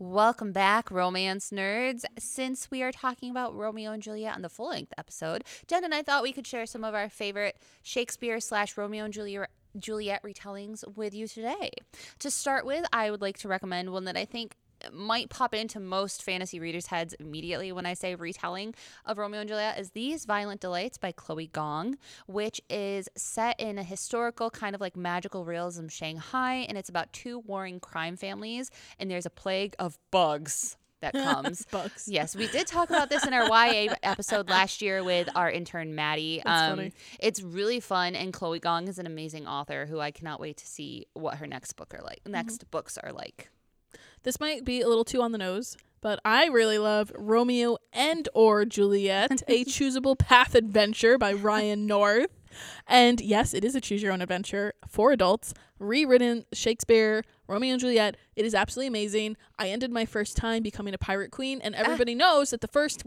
Welcome back, romance nerds. Since we are talking about Romeo and Juliet on the full length episode, Jen and I thought we could share some of our favorite Shakespeare slash Romeo and Juliet. Juliet retellings with you today. To start with, I would like to recommend one that I think might pop into most fantasy readers' heads immediately when I say retelling of Romeo and Juliet is These Violent Delights by Chloe Gong, which is set in a historical kind of like magical realism Shanghai, and it's about two warring crime families, and there's a plague of bugs that comes. Bugs. Yes, we did talk about this in our YA episode last year with our intern Maddie. Um. It's really fun, and Chloe Gong is an amazing author who I cannot wait to see what her next book are like. Next books are like. This might be a little too on the nose, but I really love Romeo and or Juliet, a choosable path adventure by Ryan North. And yes, it is a choose your own adventure for adults, rewritten Shakespeare, Romeo and Juliet. It is absolutely amazing. I ended my first time becoming a pirate queen, and ah. everybody knows that the first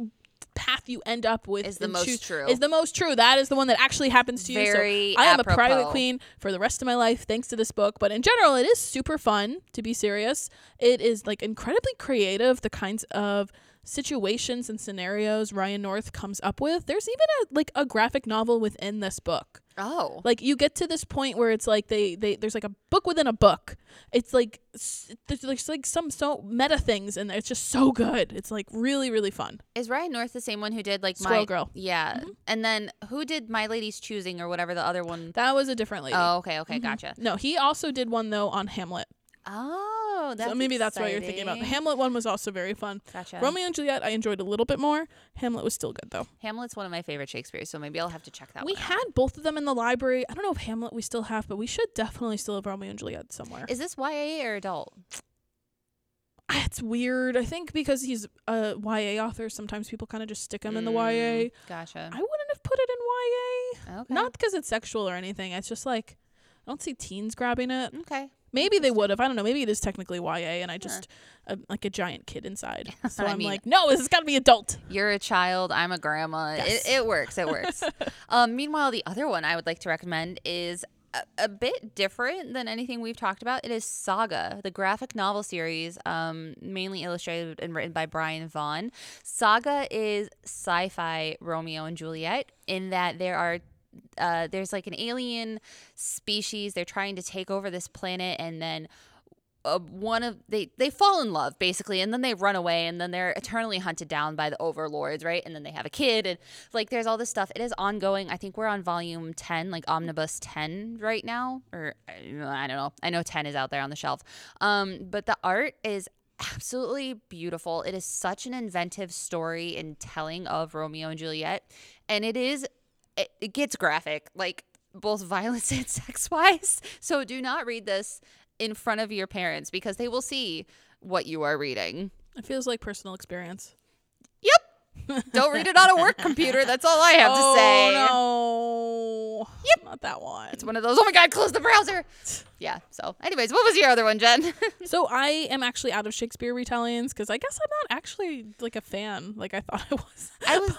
path you end up with Is the most choose- true. Is the most true. That is the one that actually happens to you. So I am a private queen for the rest of my life thanks to this book. But in general, it is super fun to be serious. It is like incredibly creative, the kinds of situations and scenarios Ryan North comes up with. There's even a like a graphic novel within this book. Oh. Like you get to this point where it's like they they there's like a book within a book. It's like s- there's, there's like some so meta things and it's just so good. It's like really really fun. Is Ryan North the same one who did like Squirrel my Girl. Yeah, and then who did My Lady's Choosing or whatever the other one? That was a different lady. Oh, okay, okay, Mhm. gotcha. No, he also did one though on Hamlet. Oh, that's so maybe that's what you're thinking about. The. Hamlet one was also very fun. Gotcha. Romeo and Juliet I enjoyed a little bit more. Hamlet was still good though. Hamlet's one of my favorite Shakespeare, so maybe I'll have to check that we one. out. had both of them in the library. I don't know if Hamlet we still have, but we should definitely still have Romeo and Juliet somewhere. Is this YA or adult? It's weird. I think because he's a YA author, sometimes people kind of just stick him in the YA. Mm, Gotcha. I wouldn't have put it in YA. Okay. Not because it's sexual or anything. It's just like I don't see teens grabbing it. okay. Maybe they would have. I don't know. Maybe it is technically YA, and I just uh, like a giant kid inside. So I'm mean- like, no, this has got to be adult. You're a child. I'm a grandma. Yes. It, it works. It works. um, meanwhile, the other one I would like to recommend is a, a bit different than anything we've talked about. It is Saga, the graphic novel series, um, mainly illustrated and written by Brian Vaughan. Saga is sci-fi Romeo and Juliet in that there are uh, there's like an alien species. They're trying to take over this planet, and then uh, one of they they fall in love basically, and then they run away, and then they're eternally hunted down by the overlords, right? And then they have a kid, and like there's all this stuff. It is ongoing. I think we're on volume ten, like omnibus ten right now, or uh, I don't know. I know ten is out there on the shelf. Um, but the art is absolutely beautiful. It is such an inventive story in telling of Romeo and Juliet, and it is it, it gets graphic, like both violence and sex wise. So do not read this in front of your parents because they will see what you are reading. It feels like personal experience. Yep. Don't read it on a work computer. That's all I have oh, to say. no. Yep. Not that one. It's one of those, oh my God, close the browser. Yeah. So, anyways, what was your other one, Jen? so I am actually out of Shakespeare retellings because I guess I'm not actually like a fan like I thought I was. I was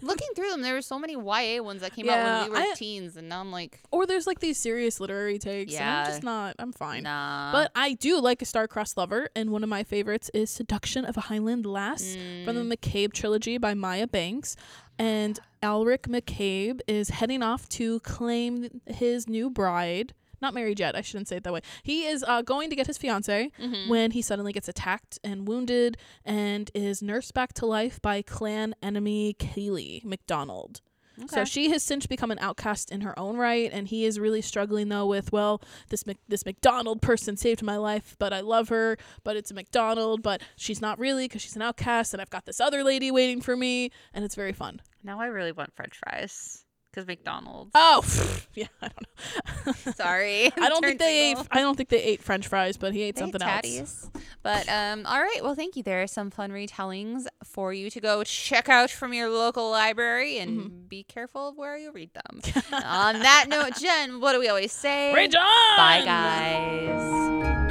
looking through them. There were so many YA ones that came out when we were I- teens, and now I'm like, or there's like these serious literary takes. and I'm just not. I'm fine. nah. But I do like a star-crossed lover, and one of my favorites is "Seduction of a Highland Lass" from Mm. the McCabe trilogy by Maya Banks. And Alaric McCabe is heading off to claim his new bride. Not married yet. I shouldn't say it that way. He is uh, going to get his fiance Mhm. when he suddenly gets attacked and wounded, and is nursed back to life by clan enemy Kaylee McDonald. So she has since become an outcast in her own right, and he is really struggling though with well, this Mc- this McDonald person saved my life, but I love her, but it's a McDonald, but she's not really because she's an outcast, and I've got this other lady waiting for me, and it's very fun. Now I really want French fries because McDonald's. Oh, yeah, I don't know. Sorry. I don't think they ate. I don't think they ate French fries, but he ate They something tatties. else. But um, all right. Well, thank you. There are some fun retellings for you to go check out from your local library, and Mm-hmm. be careful of where you read them. On that note, Jen, what do we always say? Rage on! Bye, guys.